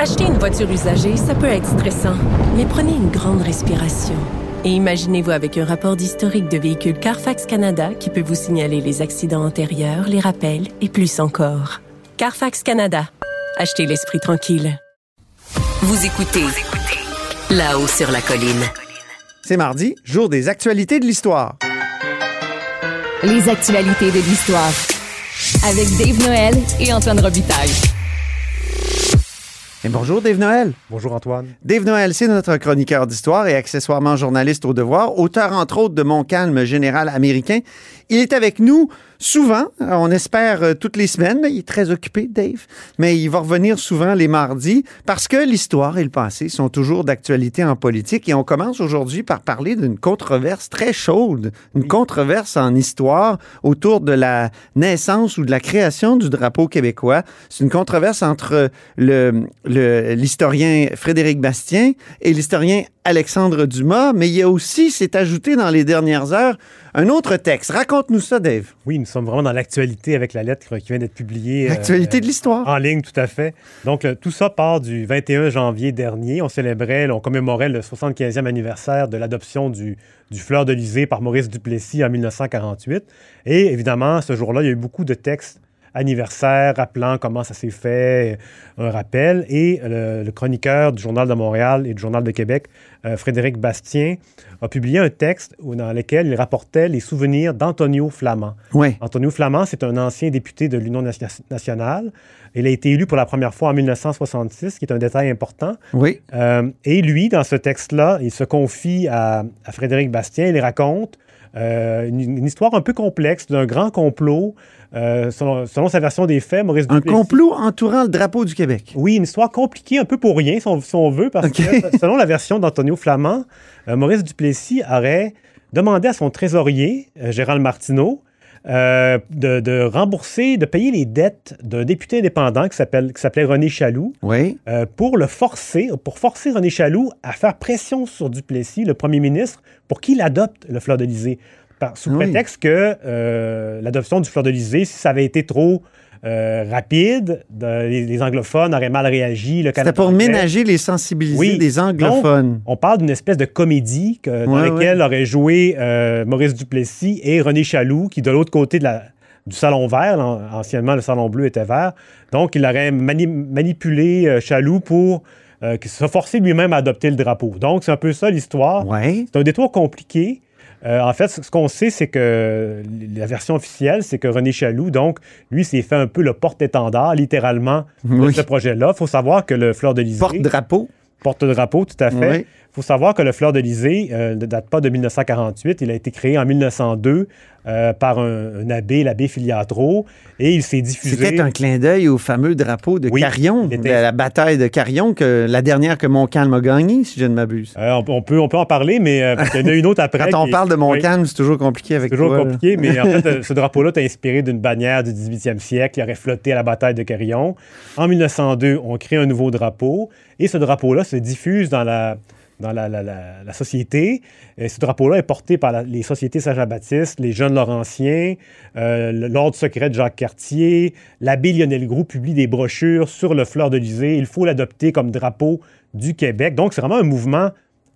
Acheter une voiture usagée, ça peut être stressant, mais prenez une grande respiration. Et imaginez-vous avec un rapport d'historique de véhicule Carfax Canada qui peut vous signaler les accidents antérieurs, les rappels et plus encore. Carfax Canada. Achetez l'esprit tranquille. Vous écoutez là-haut sur la colline. C'est mardi, jour des actualités de l'histoire. Les actualités de l'histoire. Avec Dave Noël et Antoine Robitaille. Et bonjour Dave Noël. Bonjour Antoine. Dave Noël, c'est notre chroniqueur d'histoire et accessoirement journaliste au devoir, auteur entre autres de Mon calme général américain. Il est avec nous souvent, on espère euh, toutes les semaines, mais il est très occupé, Dave. Mais il va revenir souvent les mardis parce que l'histoire et le passé sont toujours d'actualité en politique. Et on commence aujourd'hui par parler d'une controverse très chaude, une controverse en histoire autour de la naissance ou de la création du drapeau québécois. C'est une controverse entre le- le- l'historien Frédéric Bastien et l'historien Alexandre Dumas, mais il y a aussi, c'est ajouté dans les dernières heures, un autre texte. Raconte-nous ça, Dave. Oui, nous sommes vraiment dans l'actualité avec la lettre qui vient d'être publiée. euh, L'actualité de l'histoire. En ligne, tout à fait. Donc, le- tout ça part du 21 janvier dernier. On célébrait, on commémorait le 75e anniversaire de l'adoption du, du fleur de lysée par Maurice Duplessis en 1948. Et évidemment, ce jour-là, il y a eu beaucoup de textes anniversaires rappelant comment ça s'est fait, euh, un rappel. Et le, le chroniqueur du Journal de Montréal et du Journal de Québec, euh, Frédéric Bastien, a publié un texte dans lequel il rapportait les souvenirs d'Antonio Flamand. Oui. Antonio Flamand, c'est un ancien député de l'Union nation- nationale. Il a été élu pour la première fois en 1966, ce qui est un détail important. Oui. Euh, et lui, dans ce texte-là, il se confie à, à Frédéric Bastien. Il raconte euh, une, une histoire un peu complexe d'un grand complot. Euh, selon, selon sa version des faits, Maurice Un Duplessis... complot entourant le drapeau du Québec. Oui, une histoire compliquée, un peu pour rien, si on, si on veut, parce que selon la version d'Antonio Flamand, euh, Maurice Duplessis aurait demandé à son trésorier, euh, Gérald Martineau, euh, de, de rembourser, de payer les dettes d'un député indépendant qui s'appelait René Chaloux, Oui. euh, pour le forcer, pour forcer René Chaloux à faire pression sur Duplessis, le premier ministre, pour qu'il adopte le fleur de lysée. Par- sous Oui. prétexte que euh, l'adoption du fleur de lysée, si ça avait été trop euh, rapide, de- les, les anglophones auraient mal réagi. C'était pour anglais. ménager les sensibilités Oui. des anglophones. On parle d'une espèce de comédie que- dans Ouais, laquelle auraient joué euh, Maurice Duplessis et René Chaloux, qui de l'autre côté de la- du salon vert, anciennement le salon bleu était vert, donc il aurait mani- manipulé euh, Chaloux pour que- se forcer lui-même à adopter le drapeau. Donc c'est un peu ça l'histoire. C'est un détour compliqué. Euh, en fait, ce qu'on sait, c'est que la version officielle, c'est que René Chaloux, donc, lui, s'est fait un peu le porte-étendard, littéralement, de ce projet-là. Il faut savoir que le Fleur de Lysée... Porte-drapeau. Porte-drapeau, tout à fait. Oui. Il faut savoir que le Fleur de Lysée euh, ne date pas de 1948. Il a été créé en 1902 euh, par un, un abbé, l'abbé Filiatro, et il s'est diffusé... C'était un clin d'œil au fameux drapeau de Oui, Carillon, il de était- la bataille de Carillon, que, la dernière que Montcalm a gagnée, si je ne m'abuse. Euh, on, on peut, on peut en parler, mais euh, parce qu'il y en a une autre après. Quand on qui parle de Oui. Montcalm, c'est toujours compliqué avec C'est toujours toi, là. compliqué, mais en fait, ce drapeau-là est inspiré d'une bannière du 18e siècle qui aurait flotté à la bataille de Carillon. En 1902, on crée un nouveau drapeau et ce drapeau-là se diffuse dans la, dans la, la- la- la société. Et ce drapeau-là est porté par les sociétés Saint-Jean-Baptiste, les jeunes Laurentiens, euh, l'Ordre secret de Jacques Cartier. L'abbé Lionel Groux publie des brochures sur le fleur de lysée. Il faut l'adopter comme drapeau du Québec. Donc, c'est vraiment un mouvement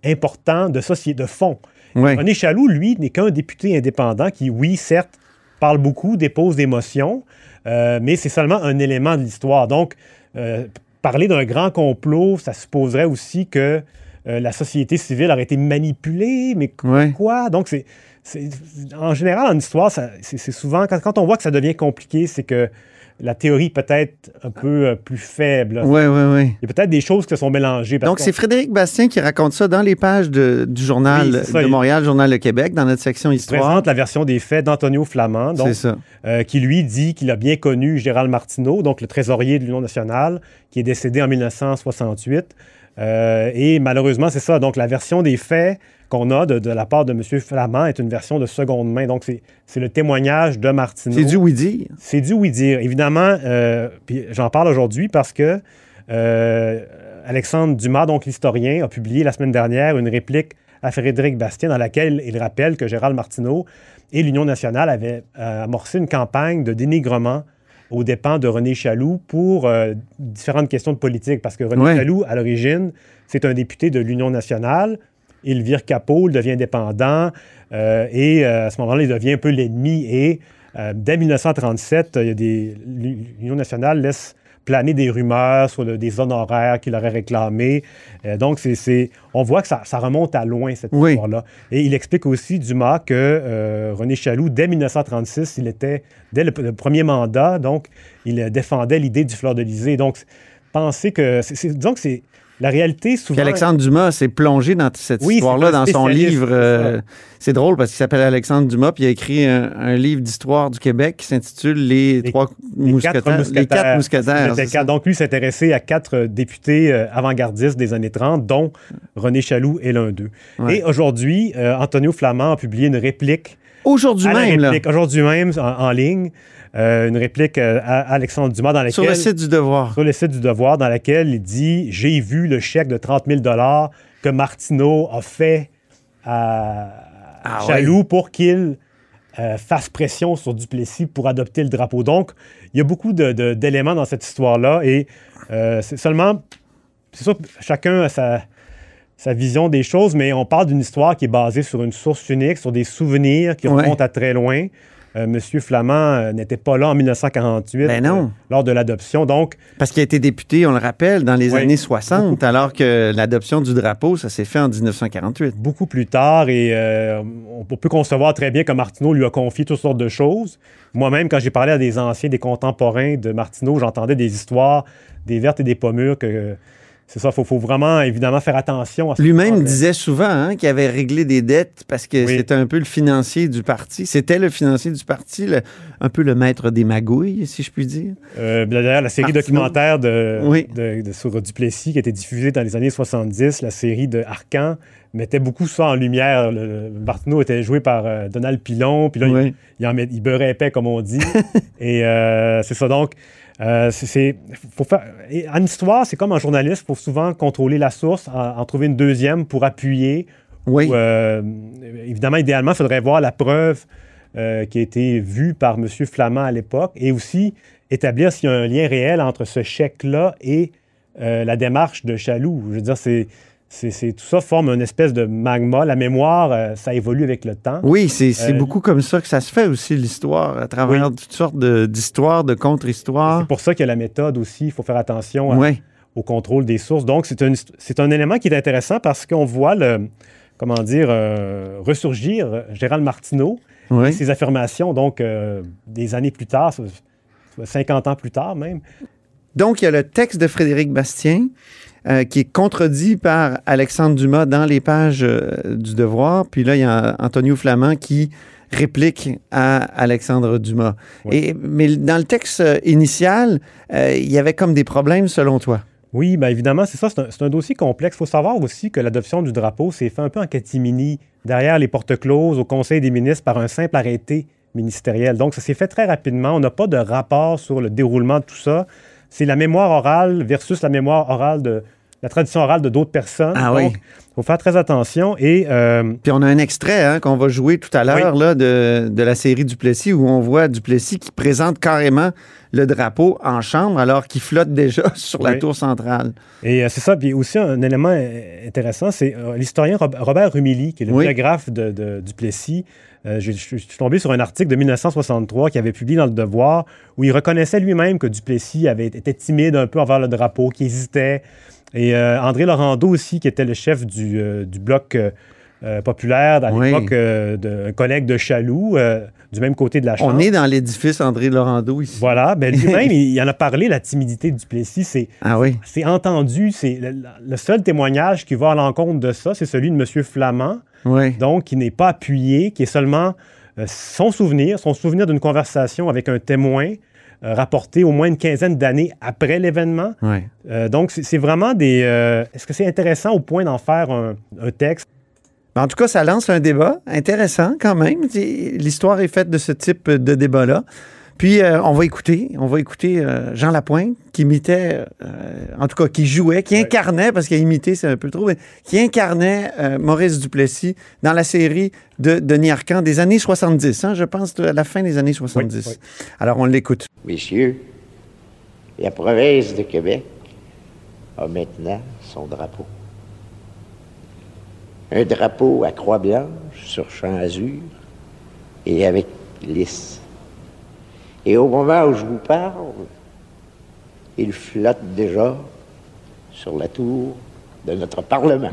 important de société, de fond. Oui. René Chaloux, lui, n'est qu'un député indépendant qui, oui, certes, parle beaucoup, dépose des motions, euh, mais c'est seulement un élément de l'histoire. Donc, euh, parler d'un grand complot, ça supposerait aussi que euh, la société civile aurait été manipulée, mais Ouais. quoi? Donc, c'est, en général, en histoire, c'est, souvent, quand, quand on voit que ça devient compliqué, c'est que la théorie peut-être un peu euh, plus faible. Oui, oui, oui. Il y a peut-être des choses qui sont mélangées. Donc, c'est Frédéric Bastien qui raconte ça dans les pages de- du journal Oui, c'est ça, de il- Montréal, Journal de Québec, dans notre section Histoire. présente la version des faits d'Antonio Flamand, donc, C'est ça. euh, qui lui dit qu'il a bien connu Gérald Martineau, donc le trésorier de l'Union nationale, qui est décédé en 1968. Euh, et malheureusement, c'est ça. Donc, la version des faits qu'on a de, de la part de M. Flamand est une version de seconde main. Donc, c'est le témoignage de Martineau. C'est du oui-dire. C'est du oui-dire. Évidemment, euh, puis j'en parle aujourd'hui parce que euh, Alexandre Dumas, donc l'historien, a publié la semaine dernière une réplique à Frédéric Bastien dans laquelle il rappelle que Gérald Martineau et l'Union nationale avaient amorcé une campagne de dénigrement aux dépens de René Chaloux pour euh, différentes questions de politique. Parce que René Ouais. Chaloux, à l'origine, c'est un député de l'Union nationale. Il vire capot, il devient indépendant euh, et euh, à ce moment-là, il devient un peu l'ennemi. Et dès 1937, il y a des- l'Union nationale laisse planer des rumeurs sur le- des honoraires qu'il aurait réclamés. Euh, donc, c'est, on voit que ça, ça remonte à loin, cette Oui. histoire-là. Et il explique aussi, Dumas, que euh, René Chaloux, dès 1936, il était, dès le, le premier mandat, donc, il défendait l'idée du fleur de lysée. Donc, penser que, disons que c'est la réalité souvent... Puis Alexandre Dumas s'est plongé dans cette Oui, histoire-là, dans son livre. c'est euh, c'est drôle parce qu'il s'appelle Alexandre Dumas, puis il a écrit un, un livre d'histoire du Québec qui s'intitule Les, Les- trois Les mousquetaires. quatre mousquetaires. Les quatre mousquetaires. Quatre. Donc, lui s'intéressait à quatre euh, députés euh, avant-gardistes des années 30, dont René Chaloux est l'un d'eux. Ouais. Et aujourd'hui, euh, Antonio Flamand a publié une réplique, Aujourd'hui même, aujourd'hui même, en, en ligne, euh, une réplique euh, à Alexandre Dumas dans laquelle... sur le site du Devoir. sur le site du Devoir, dans laquelle il dit J'ai vu le chèque de 30 000 que Martineau a fait à Ah Chaloux pour qu'il euh, fasse pression sur Duplessis pour adopter le drapeau. Donc, il y a beaucoup d'éléments dans cette histoire-là et euh, c'est seulement. C'est sûr, chacun a sa, sa vision des choses, mais on parle d'une histoire qui est basée sur une source unique, sur des souvenirs qui Ouais. remontent à très loin. Euh, Monsieur Flamand euh, n'était pas là en 1948 Ben non. euh, lors de l'adoption. Donc, Parce qu'il a été député, on le rappelle, dans les Oui. années 60, alors que l'adoption du drapeau, ça s'est fait en 1948. beaucoup plus tard et euh, on peut concevoir très bien que Martineau lui a confié toutes sortes de choses. Moi-même, quand j'ai parlé à des anciens, des contemporains de Martineau, j'entendais des histoires, des vertes et des pommures, que c'est ça, il faut, faut vraiment évidemment faire attention à ce Lui-même disait souvent hein, qu'il avait réglé des dettes parce que Oui. c'était un peu le financier du parti. C'était le financier du parti, le- un peu le maître des magouilles, si je puis dire. Euh, D'ailleurs, la série documentaire de, Oui. de- de- sur Duplessis qui a été diffusée dans les années 70, la série de Arcan, mettait beaucoup ça en lumière. Le, Martineau était joué par euh, Donald Pilon, puis là, il- il, en met- il beurrait épais, comme on dit. et euh, c'est ça. Donc, euh, c'est-. Faut faire, en histoire, c'est comme en journaliste, il faut souvent contrôler la source, en, en trouver une deuxième pour appuyer. Oui. Ou, euh, évidemment, idéalement, il faudrait voir la preuve euh, qui a été vue par M. Flamand à l'époque et aussi établir s'il y a un lien réel entre ce chèque-là et la démarche de Chaloux. Je veux dire, c'est. C'est- tout ça forme une espèce de magma. La mémoire, euh, ça évolue avec le temps. Oui, c'est Euh, beaucoup comme ça que ça se fait aussi, l'histoire, à travers toutes sortes d'histoires, de, contre-histoires. C'est pour ça qu'il y a la méthode aussi. Il faut faire attention à- Oui. au contrôle des sources. Donc, c'est un, c'est un élément qui est intéressant parce qu'on voit le, comment dire, euh, ressurgir Gérald Martineau et ses affirmations, donc, euh, des années plus tard, so- so- 50 ans plus tard même. Donc, il y a le texte de Frédéric Bastien euh, qui est contredit par Alexandre Dumas dans les pages euh, du Devoir. Puis là, il y a Antonio Flamand qui réplique à Alexandre Dumas. Et, mais dans le texte euh, initial, euh, il y avait comme des problèmes selon toi? Oui, bien évidemment, c'est ça, c'est un, un dossier complexe. Il faut savoir aussi que l'adoption du drapeau s'est fait un peu en catimini, derrière les portes closes, au Conseil des ministres, par un simple arrêté ministériel. Donc, ça s'est fait très rapidement. On n'a pas de rapport sur le déroulement de tout ça. C'est la mémoire orale versus la mémoire orale de la tradition orale de d'autres personnes. Ah oui. Donc, il faut faire très attention. Et euh, Puis on a un extrait hein, qu'on va jouer tout à l'heure là, de, de la série Duplessis où on voit Duplessis qui présente carrément le drapeau en chambre alors qu'il flotte déjà sur la tour centrale. Et euh, c'est ça. Puis aussi, un élément euh, intéressant, c'est euh, l'historien Rob- Robert Rumilly, qui est le Oui. biographe de, de Duplessis. Je suis tombé sur un article de 1963 qu'il avait publié dans Le Devoir, où il reconnaissait lui-même que Duplessis avait été timide un peu envers le drapeau, qu'il hésitait. Et euh, André Laurando aussi, qui était le chef du, euh, du bloc euh, populaire, à l'époque, un collègue de Chaloux, du même côté de la chambre. On est dans l'édifice André Laurando ici. Voilà, ben lui-même, il, en a parlé, la timidité du Plessis, c'est ah oui. c'est entendu, c'est le, le, seul témoignage qui va à l'encontre de ça, c'est celui de M. Flamand, oui. donc qui n'est pas appuyé, qui est seulement euh, son souvenir, son souvenir d'une conversation avec un témoin rapporté au moins une quinzaine d'années après l'événement. Oui. Euh, donc, c'est vraiment des... euh, Est-ce que c'est intéressant au point d'en faire un, un texte? En tout cas, ça lance un débat intéressant quand même. L'histoire est faite de ce type de débat-là. Puis, euh, on va écouter, on va écouter euh, Jean Lapointe, qui imitait, euh, en tout cas, qui jouait, qui incarnait, parce qu'imiter, c'est un peu trop, mais qui incarnait euh, Maurice Duplessis dans la série de Denis Arcand des années 70, hein, je pense, à la fin des années 70. Oui, oui. Alors, on l'écoute. Messieurs, la province de Québec a maintenant son drapeau. Un drapeau à croix blanche sur champ azur et avec lys. Et au moment où je vous parle, il flotte déjà sur la tour de notre Parlement.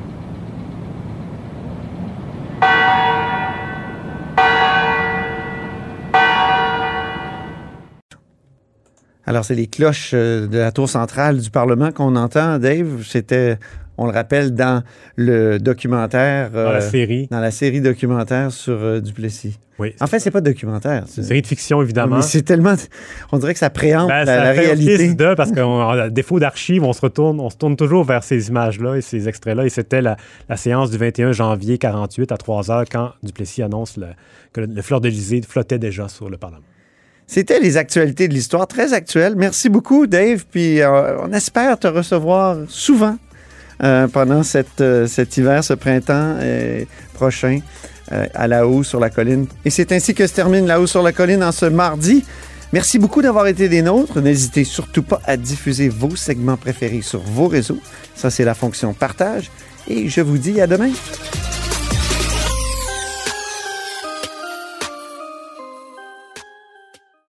Alors, c'est les cloches euh, de la tour centrale du Parlement qu'on entend, Dave. C'était, on le rappelle, dans le documentaire. Dans la euh, série. Dans la série documentaire sur euh, Duplessis. Oui. En fait, c'est pas documentaire. C'est une série de fiction, évidemment. Mais c'est tellement. On dirait que ça préempte Ben, la, ça la fait réalité. de, parce qu'à défaut d'archives, on se retourne, on se tourne toujours vers ces images-là et ces extraits-là. Et c'était la, la séance du 21 janvier 48 à 3 heures quand Duplessis annonce le- que le, le fleur d'Élysée flottait déjà sur le Parlement. C'était les actualités de l'histoire, très actuelles. Merci beaucoup, Dave. Puis euh, on espère te recevoir souvent euh, pendant euh, cet hiver, ce printemps euh, prochain à La Haut sur la colline. Et c'est ainsi que se termine La Haut sur la colline en ce mardi. Merci beaucoup d'avoir été des nôtres. N'hésitez surtout pas à diffuser vos segments préférés sur vos réseaux. Ça, c'est la fonction partage. Et je vous dis à demain.